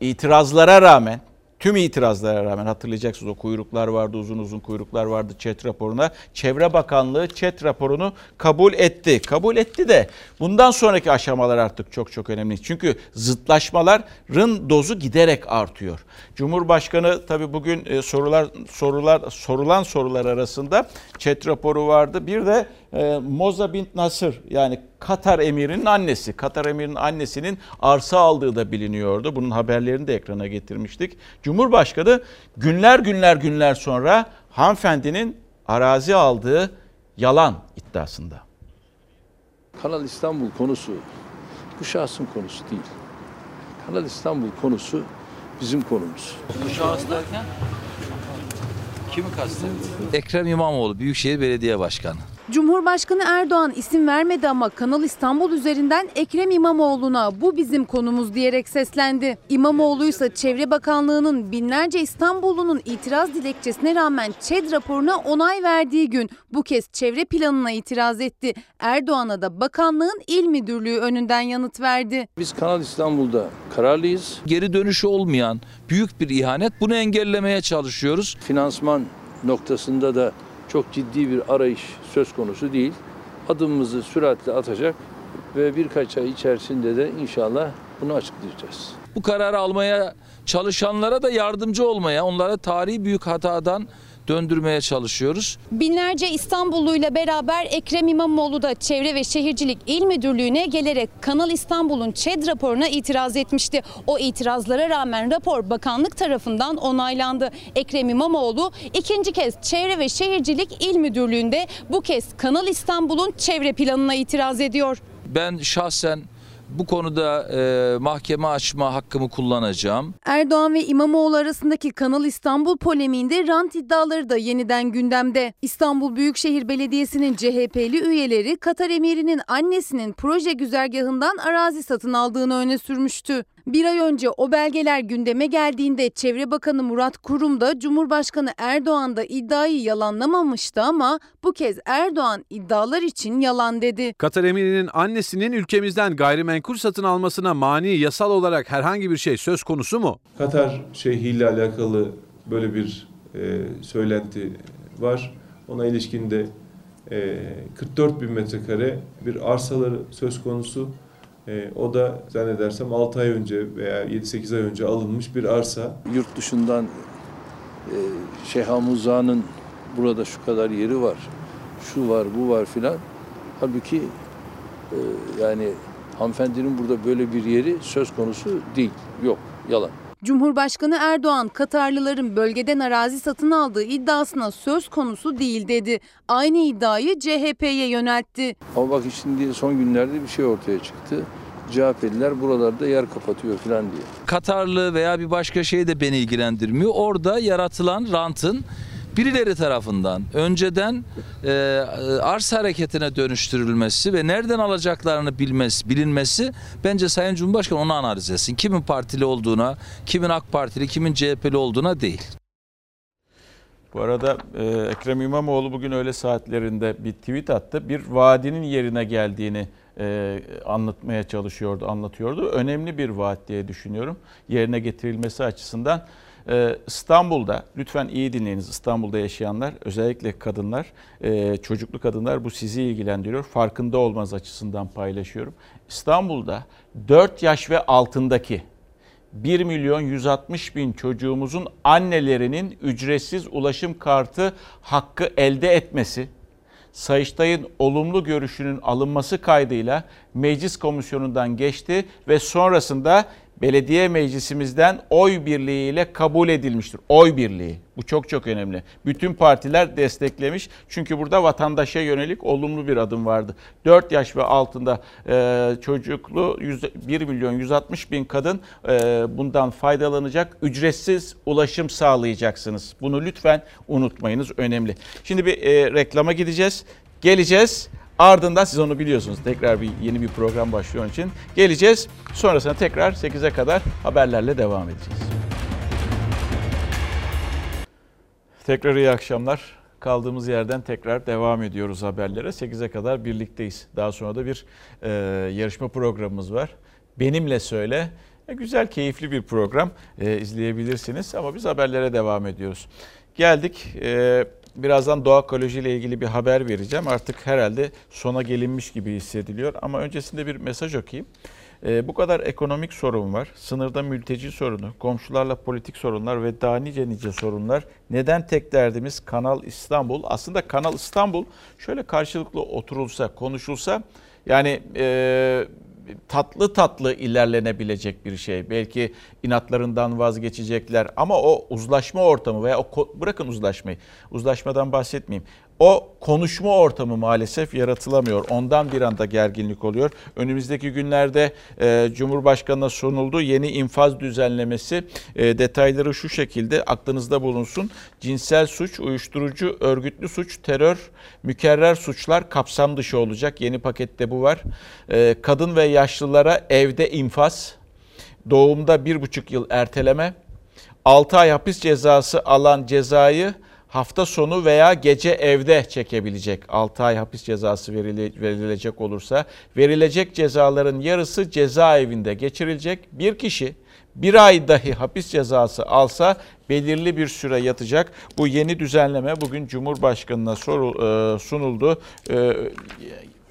itirazlara rağmen Tüm itirazlara rağmen hatırlayacaksınız o kuyruklar vardı, uzun uzun kuyruklar vardı chat raporuna. Çevre Bakanlığı chat raporunu kabul etti. Kabul etti de bundan sonraki aşamalar artık çok çok önemli. Çünkü zıtlaşmaların dozu giderek artıyor. Cumhurbaşkanı tabii bugün e, sorular sorular sorulan sorular arasında chat raporu vardı. Bir de e, Moza bint Nasır yani Katar emirinin annesi. Katar emirinin annesinin arsa aldığı da biliniyordu. Bunun haberlerini de ekrana getirmiştik. Cumhurbaşkanı günler günler günler sonra hanımefendinin arazi aldığı yalan iddiasında. Kanal İstanbul konusu bu şahsın konusu değil. Kanal İstanbul konusu bizim konumuz. Bu şahıs derken kimi kastediyor? Ekrem İmamoğlu Büyükşehir Belediye Başkanı. Cumhurbaşkanı Erdoğan isim vermedi ama Kanal İstanbul üzerinden Ekrem İmamoğlu'na bu bizim konumuz diyerek seslendi. İmamoğlu ise Çevre Bakanlığı'nın binlerce İstanbullunun itiraz dilekçesine rağmen ÇED raporuna onay verdiği gün bu kez çevre planına itiraz etti. Erdoğan'a da bakanlığın il müdürlüğü önünden yanıt verdi. Biz Kanal İstanbul'da kararlıyız. Geri dönüşü olmayan büyük bir ihanet bunu engellemeye çalışıyoruz. Finansman noktasında da çok ciddi bir arayış söz konusu değil. Adımımızı süratle atacak ve birkaç ay içerisinde de inşallah bunu açıklayacağız. Bu kararı almaya çalışanlara da yardımcı olmaya, onlara tarihi büyük hatadan döndürmeye çalışıyoruz. Binlerce İstanbulluyla beraber Ekrem İmamoğlu da Çevre ve Şehircilik İl Müdürlüğü'ne gelerek Kanal İstanbul'un ÇED raporuna itiraz etmişti. O itirazlara rağmen rapor bakanlık tarafından onaylandı. Ekrem İmamoğlu ikinci kez Çevre ve Şehircilik İl Müdürlüğü'nde bu kez Kanal İstanbul'un çevre planına itiraz ediyor. Ben şahsen bu konuda e, mahkeme açma hakkımı kullanacağım. Erdoğan ve İmamoğlu arasındaki Kanal İstanbul polemiğinde rant iddiaları da yeniden gündemde. İstanbul Büyükşehir Belediyesi'nin CHP'li üyeleri Katar emirinin annesinin proje güzergahından arazi satın aldığını öne sürmüştü. Bir ay önce o belgeler gündeme geldiğinde Çevre Bakanı Murat Kurum da Cumhurbaşkanı Erdoğan da iddiayı yalanlamamıştı ama bu kez Erdoğan iddialar için yalan dedi. Katar emirinin annesinin ülkemizden gayrimenkul satın almasına mani yasal olarak herhangi bir şey söz konusu mu? Katar şeyhiyle alakalı böyle bir e, söylenti var. Ona ilişkin de e, 44 bin metrekare bir arsaları söz konusu. E, o da zannedersem 6 ay önce veya 7-8 ay önce alınmış bir arsa. Yurt dışından e, Şeyh Hamuza'nın burada şu kadar yeri var, şu var, bu var filan. Halbuki e, yani hanımefendinin burada böyle bir yeri söz konusu değil, yok, yalan. Cumhurbaşkanı Erdoğan Katarlıların bölgeden arazi satın aldığı iddiasına söz konusu değil dedi. Aynı iddiayı CHP'ye yöneltti. Ama bak şimdi son günlerde bir şey ortaya çıktı. CHP'liler buralarda yer kapatıyor falan diye. Katarlı veya bir başka şey de beni ilgilendirmiyor. Orada yaratılan rantın birileri tarafından önceden e, arsa hareketine dönüştürülmesi ve nereden alacaklarını bilmesi, bilinmesi bence Sayın Cumhurbaşkanı onu analiz etsin. Kimin partili olduğuna, kimin AK Partili, kimin CHP'li olduğuna değil. Bu arada e, Ekrem İmamoğlu bugün öğle saatlerinde bir tweet attı. Bir vaadinin yerine geldiğini e, anlatmaya çalışıyordu, anlatıyordu. Önemli bir vaat diye düşünüyorum. Yerine getirilmesi açısından. E, İstanbul'da, lütfen iyi dinleyiniz İstanbul'da yaşayanlar, özellikle kadınlar, e, çocuklu kadınlar bu sizi ilgilendiriyor. Farkında olmanız açısından paylaşıyorum. İstanbul'da 4 yaş ve altındaki 1 milyon 160 bin çocuğumuzun annelerinin ücretsiz ulaşım kartı hakkı elde etmesi, Sayıştay'ın olumlu görüşünün alınması kaydıyla meclis komisyonundan geçti ve sonrasında belediye meclisimizden oy birliğiyle kabul edilmiştir. Oy birliği. Bu çok çok önemli. Bütün partiler desteklemiş. Çünkü burada vatandaşa yönelik olumlu bir adım vardı. 4 yaş ve altında e, çocuklu 1 milyon 160 bin kadın e, bundan faydalanacak. Ücretsiz ulaşım sağlayacaksınız. Bunu lütfen unutmayınız. Önemli. Şimdi bir e, reklama gideceğiz. Geleceğiz. Ardından siz onu biliyorsunuz. Tekrar bir yeni bir program başlıyor onun için. Geleceğiz. Sonrasında tekrar 8'e kadar haberlerle devam edeceğiz. Tekrar iyi akşamlar. Kaldığımız yerden tekrar devam ediyoruz haberlere. 8'e kadar birlikteyiz. Daha sonra da bir e, yarışma programımız var. Benimle söyle. E, güzel, keyifli bir program e, izleyebilirsiniz. Ama biz haberlere devam ediyoruz. Geldik. E, birazdan doğa ekoloji ile ilgili bir haber vereceğim. Artık herhalde sona gelinmiş gibi hissediliyor. Ama öncesinde bir mesaj okuyayım. E, bu kadar ekonomik sorun var. Sınırda mülteci sorunu, komşularla politik sorunlar ve daha nice nice sorunlar. Neden tek derdimiz Kanal İstanbul? Aslında Kanal İstanbul şöyle karşılıklı oturulsa, konuşulsa yani e, tatlı tatlı ilerlenebilecek bir şey. Belki inatlarından vazgeçecekler ama o uzlaşma ortamı veya o bırakın uzlaşmayı. Uzlaşmadan bahsetmeyeyim o konuşma ortamı maalesef yaratılamıyor. Ondan bir anda gerginlik oluyor. Önümüzdeki günlerde e, Cumhurbaşkanı'na sunuldu yeni infaz düzenlemesi. E, detayları şu şekilde aklınızda bulunsun. Cinsel suç, uyuşturucu, örgütlü suç, terör, mükerrer suçlar kapsam dışı olacak. Yeni pakette bu var. E, kadın ve yaşlılara evde infaz, doğumda bir buçuk yıl erteleme, 6 ay hapis cezası alan cezayı hafta sonu veya gece evde çekebilecek 6 ay hapis cezası verilecek olursa verilecek cezaların yarısı cezaevinde geçirilecek. Bir kişi bir ay dahi hapis cezası alsa belirli bir süre yatacak. Bu yeni düzenleme bugün Cumhurbaşkanı'na e, sunuldu.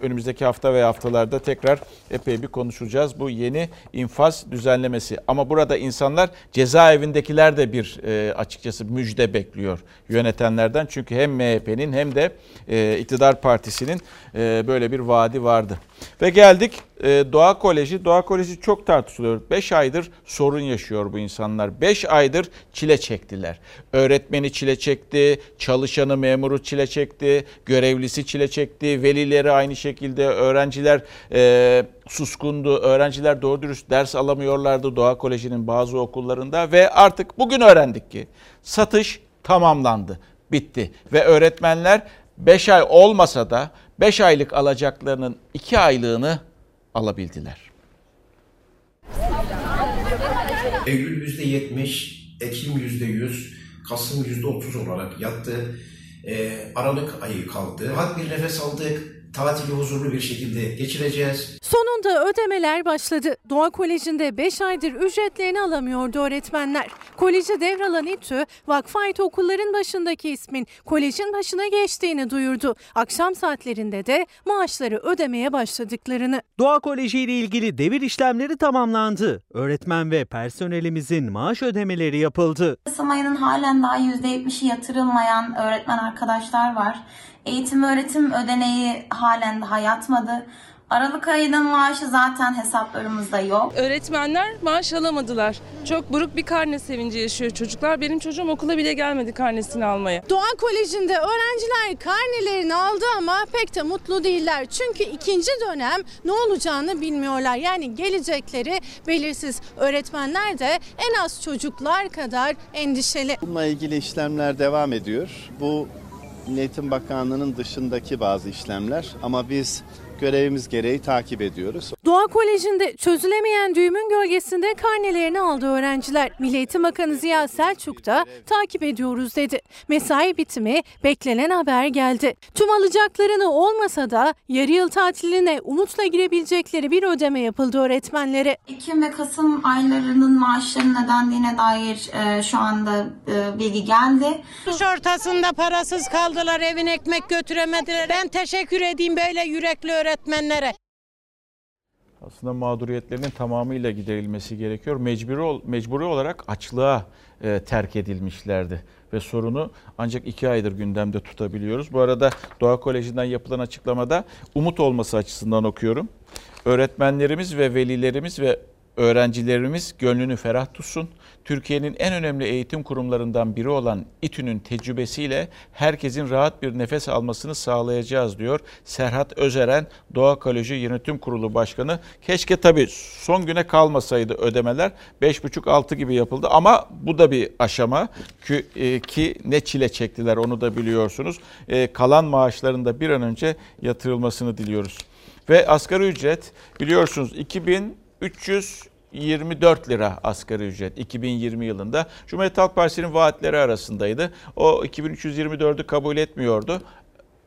Önümüzdeki hafta ve haftalarda tekrar epey bir konuşacağız. Bu yeni infaz düzenlemesi. Ama burada insanlar cezaevindekiler de bir e, açıkçası müjde bekliyor yönetenlerden. Çünkü hem MHP'nin hem de e, iktidar partisinin e, böyle bir vaadi vardı. Ve geldik e, Doğa Koleji. Doğa Koleji çok tartışılıyor. 5 aydır sorun yaşıyor bu insanlar. 5 aydır çile çektiler. Öğretmeni çile çekti, çalışanı memuru çile çekti, görevlisi çile çekti, velileri aynı şekilde, öğrenciler e, suskundu, öğrenciler doğru dürüst ders alamıyorlardı Doğa Koleji'nin bazı okullarında ve artık bugün öğrendik ki satış tamamlandı, bitti ve öğretmenler 5 ay olmasa da 5 aylık alacaklarının 2 aylığını alabildiler. Eylül %70, Ekim %100, Kasım %30 olarak yattı. Ee, Aralık ayı kaldı. Rahat bir nefes aldık tatili huzurlu bir şekilde geçireceğiz. Sonunda ödemeler başladı. Doğa Koleji'nde 5 aydır ücretlerini alamıyordu öğretmenler. Koleji devralan İTÜ, Vakfayt okulların başındaki ismin kolejin başına geçtiğini duyurdu. Akşam saatlerinde de maaşları ödemeye başladıklarını. Doğa Koleji ile ilgili devir işlemleri tamamlandı. Öğretmen ve personelimizin maaş ödemeleri yapıldı. Kasım ayının halen daha %70'i yatırılmayan öğretmen arkadaşlar var. Eğitim öğretim ödeneği halen daha yatmadı. Aralık ayının maaşı zaten hesaplarımızda yok. Öğretmenler maaş alamadılar. Çok buruk bir karne sevinci yaşıyor çocuklar. Benim çocuğum okula bile gelmedi karnesini almaya. Doğa Koleji'nde öğrenciler karnelerini aldı ama pek de mutlu değiller. Çünkü ikinci dönem ne olacağını bilmiyorlar. Yani gelecekleri belirsiz. Öğretmenler de en az çocuklar kadar endişeli. Bununla ilgili işlemler devam ediyor. Bu Milli Eğitim Bakanlığı'nın dışındaki bazı işlemler ama biz görevimiz gereği takip ediyoruz. Doğa Koleji'nde çözülemeyen düğümün gölgesinde karnelerini aldı öğrenciler. Milli Eğitim Bakanı Ziya Selçuk da takip ediyoruz dedi. Mesai bitimi beklenen haber geldi. Tüm alacaklarını olmasa da yarı yıl tatiline umutla girebilecekleri bir ödeme yapıldı öğretmenlere. Ekim ve Kasım aylarının maaşlarının ödendiğine dair e, şu anda e, bilgi geldi. Kış ortasında parasız kaldılar, evin ekmek götüremediler. Ben teşekkür edeyim böyle yürekli öğretmenlere. Aslında mağduriyetlerinin tamamıyla giderilmesi gerekiyor. Mecburi, mecburi olarak açlığa e, terk edilmişlerdi. Ve sorunu ancak iki aydır gündemde tutabiliyoruz. Bu arada Doğa Koleji'nden yapılan açıklamada umut olması açısından okuyorum. Öğretmenlerimiz ve velilerimiz ve öğrencilerimiz gönlünü ferah tutsun. Türkiye'nin en önemli eğitim kurumlarından biri olan İTÜ'nün tecrübesiyle herkesin rahat bir nefes almasını sağlayacağız diyor Serhat Özeren Doğa Koleji Yönetim Kurulu Başkanı. Keşke tabii son güne kalmasaydı ödemeler 5,5-6 gibi yapıldı ama bu da bir aşama ki, e, ki ne çile çektiler onu da biliyorsunuz. E, kalan maaşların da bir an önce yatırılmasını diliyoruz. Ve asgari ücret biliyorsunuz 2324 lira asgari ücret 2020 yılında. Cumhuriyet Halk Partisi'nin vaatleri arasındaydı. O 2324'ü kabul etmiyordu.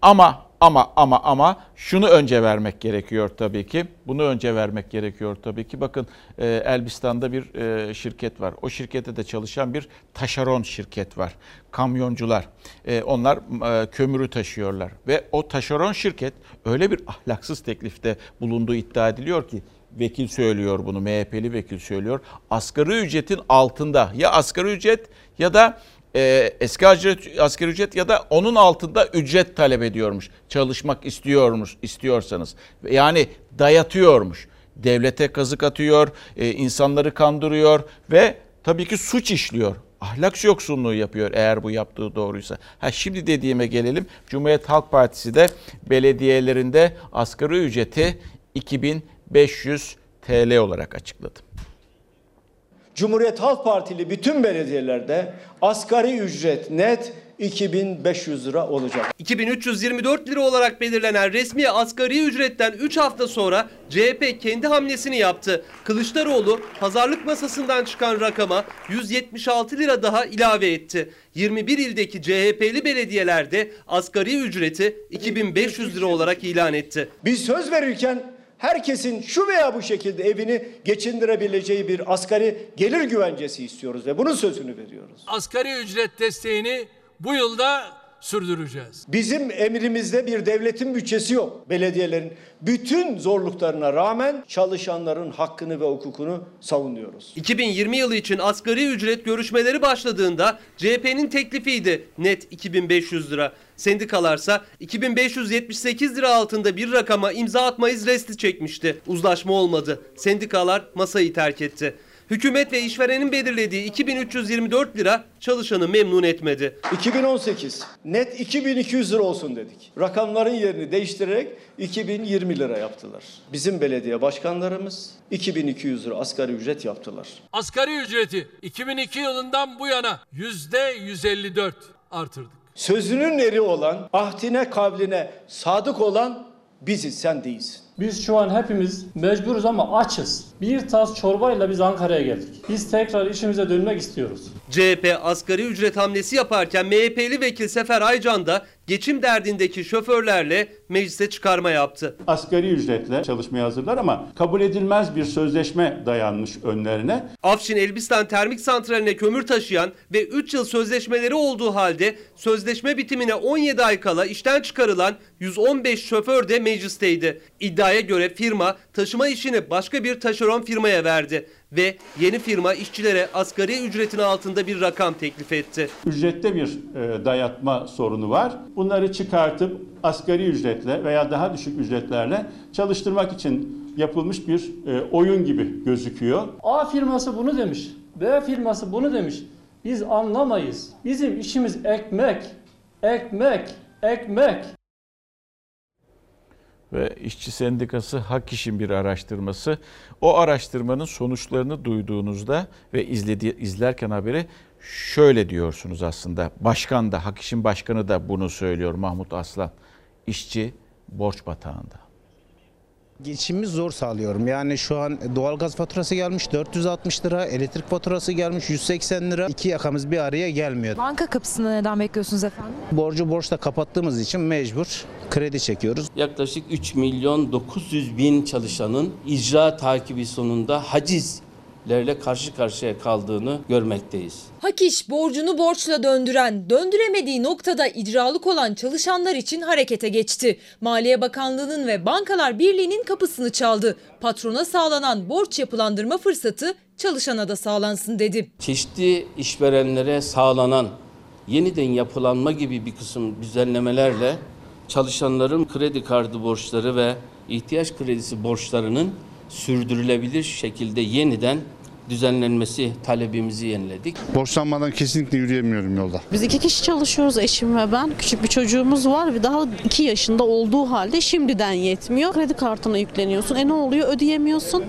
Ama ama ama ama şunu önce vermek gerekiyor tabii ki. Bunu önce vermek gerekiyor tabii ki. Bakın e, Elbistan'da bir e, şirket var. O şirkette de çalışan bir taşeron şirket var. Kamyoncular. E, onlar e, kömürü taşıyorlar. Ve o taşeron şirket öyle bir ahlaksız teklifte bulunduğu iddia ediliyor ki vekil söylüyor bunu, MHP'li vekil söylüyor. Asgari ücretin altında ya asgari ücret ya da e, eski ücret, asgari ücret ya da onun altında ücret talep ediyormuş. Çalışmak istiyormuş, istiyorsanız. Yani dayatıyormuş. Devlete kazık atıyor, e, insanları kandırıyor ve tabii ki suç işliyor. Ahlak yoksunluğu yapıyor eğer bu yaptığı doğruysa. Ha şimdi dediğime gelelim. Cumhuriyet Halk Partisi de belediyelerinde asgari ücreti 2500 TL olarak açıkladı. Cumhuriyet Halk Partili bütün belediyelerde asgari ücret net 2500 lira olacak. 2324 lira olarak belirlenen resmi asgari ücretten 3 hafta sonra CHP kendi hamlesini yaptı. Kılıçdaroğlu pazarlık masasından çıkan rakama 176 lira daha ilave etti. 21 ildeki CHP'li belediyelerde asgari ücreti 2500 lira olarak ilan etti. Biz söz verirken herkesin şu veya bu şekilde evini geçindirebileceği bir asgari gelir güvencesi istiyoruz ve bunun sözünü veriyoruz. Asgari ücret desteğini bu yılda sürdüreceğiz. Bizim emrimizde bir devletin bütçesi yok. Belediyelerin bütün zorluklarına rağmen çalışanların hakkını ve hukukunu savunuyoruz. 2020 yılı için asgari ücret görüşmeleri başladığında CHP'nin teklifiydi net 2500 lira. Sendikalarsa 2578 lira altında bir rakama imza atmayız resti çekmişti. Uzlaşma olmadı. Sendikalar masayı terk etti. Hükümet ve işverenin belirlediği 2324 lira çalışanı memnun etmedi. 2018 net 2200 lira olsun dedik. Rakamların yerini değiştirerek 2020 lira yaptılar. Bizim belediye başkanlarımız 2200 lira asgari ücret yaptılar. Asgari ücreti 2002 yılından bu yana yüzde 154 artırdık. Sözünün eri olan, ahdine kavline sadık olan biziz sen değilsin. Biz şu an hepimiz mecburuz ama açız. Bir tas çorbayla biz Ankara'ya geldik. Biz tekrar işimize dönmek istiyoruz. CHP asgari ücret hamlesi yaparken MHP'li vekil Sefer Aycan da geçim derdindeki şoförlerle meclise çıkarma yaptı. Asgari ücretle çalışmaya hazırlar ama kabul edilmez bir sözleşme dayanmış önlerine. Afşin Elbistan Termik Santrali'ne kömür taşıyan ve 3 yıl sözleşmeleri olduğu halde sözleşme bitimine 17 ay kala işten çıkarılan 115 şoför de meclisteydi. İddia İddiaya göre firma taşıma işini başka bir taşeron firmaya verdi ve yeni firma işçilere asgari ücretin altında bir rakam teklif etti. Ücrette bir e, dayatma sorunu var. Bunları çıkartıp asgari ücretle veya daha düşük ücretlerle çalıştırmak için yapılmış bir e, oyun gibi gözüküyor. A firması bunu demiş. B firması bunu demiş. Biz anlamayız. Bizim işimiz ekmek. Ekmek. Ekmek. ve İşçi Sendikası Hak İş'in bir araştırması. O araştırmanın sonuçlarını duyduğunuzda ve izledi, izlerken haberi şöyle diyorsunuz aslında. Başkan da, Hak İş'in başkanı da bunu söylüyor Mahmut Aslan. İşçi borç batağında. Geçimimi zor sağlıyorum. Yani şu an doğalgaz faturası gelmiş 460 lira, elektrik faturası gelmiş 180 lira. İki yakamız bir araya gelmiyor. Banka kapısında neden bekliyorsunuz efendim? Borcu borçla kapattığımız için mecbur kredi çekiyoruz. Yaklaşık 3 milyon 900 bin çalışanın icra takibi sonunda hacizlerle karşı karşıya kaldığını görmekteyiz. Hak iş borcunu borçla döndüren, döndüremediği noktada icralık olan çalışanlar için harekete geçti. Maliye Bakanlığı'nın ve Bankalar Birliği'nin kapısını çaldı. Patrona sağlanan borç yapılandırma fırsatı çalışana da sağlansın dedi. Çeşitli işverenlere sağlanan yeniden yapılanma gibi bir kısım düzenlemelerle çalışanların kredi kartı borçları ve ihtiyaç kredisi borçlarının sürdürülebilir şekilde yeniden düzenlenmesi talebimizi yeniledik. Borçlanmadan kesinlikle yürüyemiyorum yolda. Biz iki kişi çalışıyoruz eşim ve ben. Küçük bir çocuğumuz var ve daha iki yaşında olduğu halde şimdiden yetmiyor. Kredi kartına yükleniyorsun. E ne oluyor? Ödeyemiyorsun.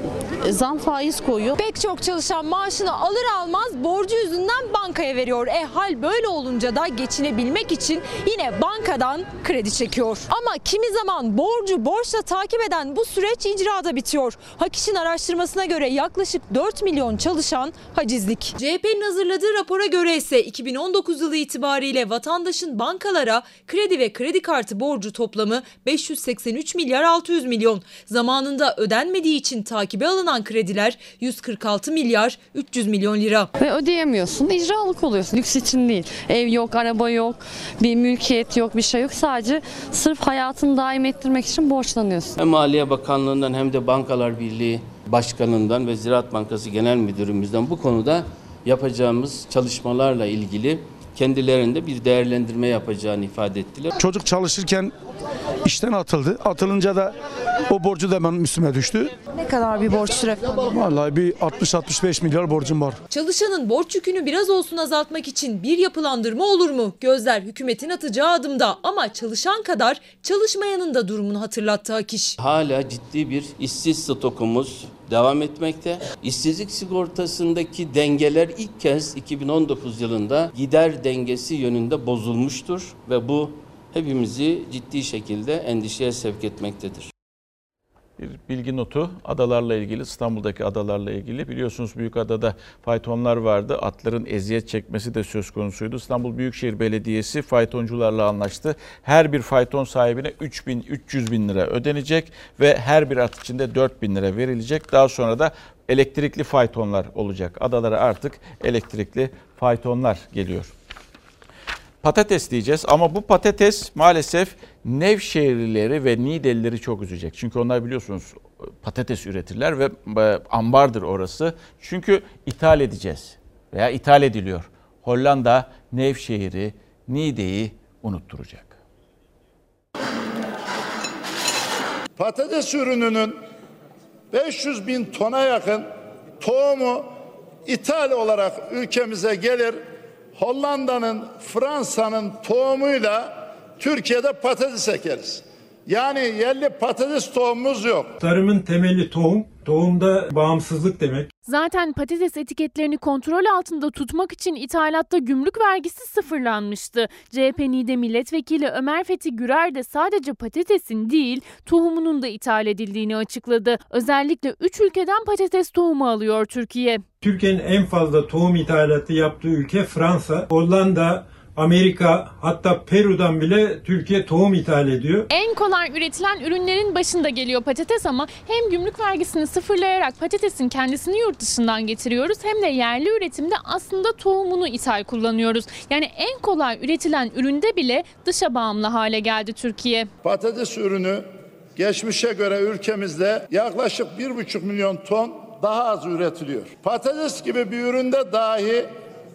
E, zam faiz koyuyor. Pek çok çalışan maaşını alır almaz borcu yüzünden bankaya veriyor. E hal böyle olunca da geçinebilmek için yine bankadan kredi çekiyor. Ama kimi zaman borcu borçla takip eden bu süreç icrada bitiyor. Hak İş'in araştırmasına göre yaklaşık 4 milyon çalışan hacizlik. CHP'nin hazırladığı rapora göre ise 2019 yılı itibariyle vatandaşın bankalara kredi ve kredi kartı borcu toplamı 583 milyar 600 milyon. Zamanında ödenmediği için takibe alınan krediler 146 milyar 300 milyon lira. Ve ödeyemiyorsun. İcralık oluyorsun. Lüks için değil. Ev yok, araba yok, bir mülkiyet yok, bir şey yok. Sadece sırf hayatını daim ettirmek için borçlanıyorsun. Hem Maliye Bakanlığı'ndan hem de Bankalar Birliği Başkanı'ndan ve Ziraat Bankası Genel Müdürümüzden bu konuda yapacağımız çalışmalarla ilgili kendilerinde bir değerlendirme yapacağını ifade ettiler. Çocuk çalışırken işten atıldı. Atılınca da o borcu da hemen üstüme düştü. Ne kadar bir borçtur efendim? Vallahi bir 60-65 milyar borcum var. Çalışanın borç yükünü biraz olsun azaltmak için bir yapılandırma olur mu? Gözler hükümetin atacağı adımda ama çalışan kadar çalışmayanın da durumunu hatırlattı Akiş. Hala ciddi bir işsiz stokumuz devam etmekte. İşsizlik sigortasındaki dengeler ilk kez 2019 yılında gider dengesi yönünde bozulmuştur ve bu hepimizi ciddi şekilde endişeye sevk etmektedir. Bir bilgi notu adalarla ilgili İstanbul'daki adalarla ilgili biliyorsunuz Büyükada'da faytonlar vardı. Atların eziyet çekmesi de söz konusuydu. İstanbul Büyükşehir Belediyesi faytoncularla anlaştı. Her bir fayton sahibine 3000 300 bin lira ödenecek ve her bir at için de 4 bin lira verilecek. Daha sonra da elektrikli faytonlar olacak. Adalara artık elektrikli faytonlar geliyor patates diyeceğiz ama bu patates maalesef Nevşehirlileri ve Niğdelileri çok üzecek. Çünkü onlar biliyorsunuz patates üretirler ve ambardır orası. Çünkü ithal edeceğiz veya ithal ediliyor. Hollanda Nevşehir'i, Niğde'yi unutturacak. Patates ürününün 500 bin tona yakın tohumu ithal olarak ülkemize gelir Hollanda'nın, Fransa'nın tohumuyla Türkiye'de patates ekeriz. Yani yerli patates tohumumuz yok. Tarımın temeli tohum. Tohumda bağımsızlık demek. Zaten patates etiketlerini kontrol altında tutmak için ithalatta gümrük vergisi sıfırlanmıştı. CHP NİDE Milletvekili Ömer Fethi Gürer de sadece patatesin değil tohumunun da ithal edildiğini açıkladı. Özellikle 3 ülkeden patates tohumu alıyor Türkiye. Türkiye'nin en fazla tohum ithalatı yaptığı ülke Fransa, Hollanda, Amerika hatta Peru'dan bile Türkiye tohum ithal ediyor. En kolay üretilen ürünlerin başında geliyor patates ama hem gümrük vergisini sıfırlayarak patatesin kendisini yurt dışından getiriyoruz hem de yerli üretimde aslında tohumunu ithal kullanıyoruz. Yani en kolay üretilen üründe bile dışa bağımlı hale geldi Türkiye. Patates ürünü Geçmişe göre ülkemizde yaklaşık 1,5 milyon ton daha az üretiliyor. Patates gibi bir üründe dahi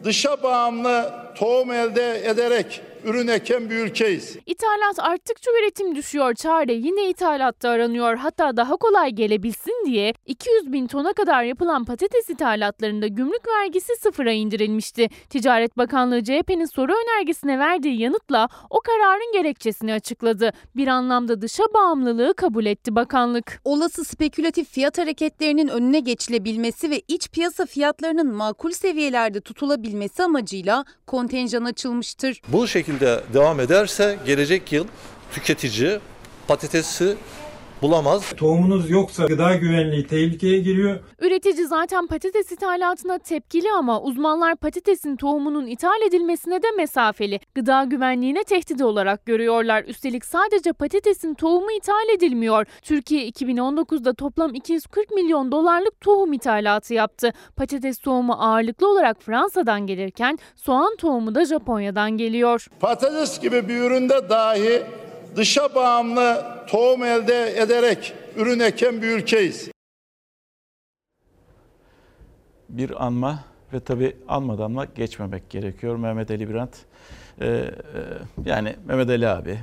dışa bağımlı tohum elde ederek ürün eken bir ülkeyiz. İthalat arttıkça üretim düşüyor. Çare yine ithalatta aranıyor. Hatta daha kolay gelebilsin diye 200 bin tona kadar yapılan patates ithalatlarında gümrük vergisi sıfıra indirilmişti. Ticaret Bakanlığı CHP'nin soru önergesine verdiği yanıtla o kararın gerekçesini açıkladı. Bir anlamda dışa bağımlılığı kabul etti bakanlık. Olası spekülatif fiyat hareketlerinin önüne geçilebilmesi ve iç piyasa fiyatlarının makul seviyelerde tutulabilmesi amacıyla kontenjan açılmıştır. Bu şekilde devam ederse gelecek yıl tüketici patatesi bulamaz. Tohumunuz yoksa gıda güvenliği tehlikeye giriyor. Üretici zaten patates ithalatına tepkili ama uzmanlar patatesin tohumunun ithal edilmesine de mesafeli. Gıda güvenliğine tehdit olarak görüyorlar. Üstelik sadece patatesin tohumu ithal edilmiyor. Türkiye 2019'da toplam 240 milyon dolarlık tohum ithalatı yaptı. Patates tohumu ağırlıklı olarak Fransa'dan gelirken soğan tohumu da Japonya'dan geliyor. Patates gibi bir üründe dahi dışa bağımlı tohum elde ederek ürün eken bir ülkeyiz. Bir anma ve tabi anmadan da geçmemek gerekiyor. Mehmet Ali Birant, e, e, yani Mehmet Ali abi,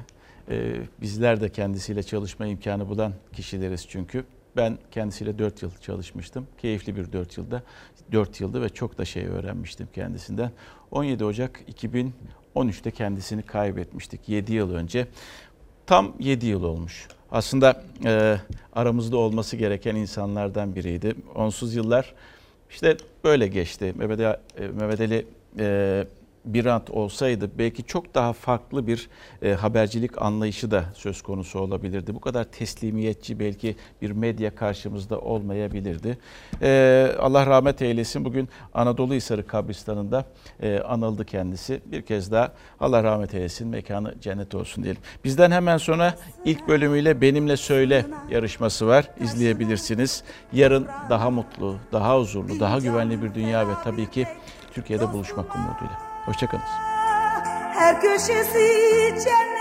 e, bizler de kendisiyle çalışma imkanı bulan kişileriz çünkü. Ben kendisiyle 4 yıl çalışmıştım. Keyifli bir 4 yılda. 4 yıldı ve çok da şey öğrenmiştim kendisinden. 17 Ocak 2013'te kendisini kaybetmiştik 7 yıl önce. Tam 7 yıl olmuş. Aslında e, aramızda olması gereken insanlardan biriydi. Onsuz yıllar işte böyle geçti. Mehmet, Ali- e, Mehmet Ali e, Birant olsaydı belki çok daha farklı bir e, habercilik anlayışı da söz konusu olabilirdi. Bu kadar teslimiyetçi belki bir medya karşımızda olmayabilirdi. E, Allah rahmet eylesin. Bugün Anadolu Hisarı kabristanında e, anıldı kendisi. Bir kez daha Allah rahmet eylesin. Mekanı cennet olsun diyelim. Bizden hemen sonra ilk bölümüyle Benimle Söyle yarışması var. İzleyebilirsiniz. Yarın daha mutlu, daha huzurlu, daha güvenli bir dünya ve tabii ki Türkiye'de buluşmak umuduyla. Hoşçakalın. Her köşesi cennetin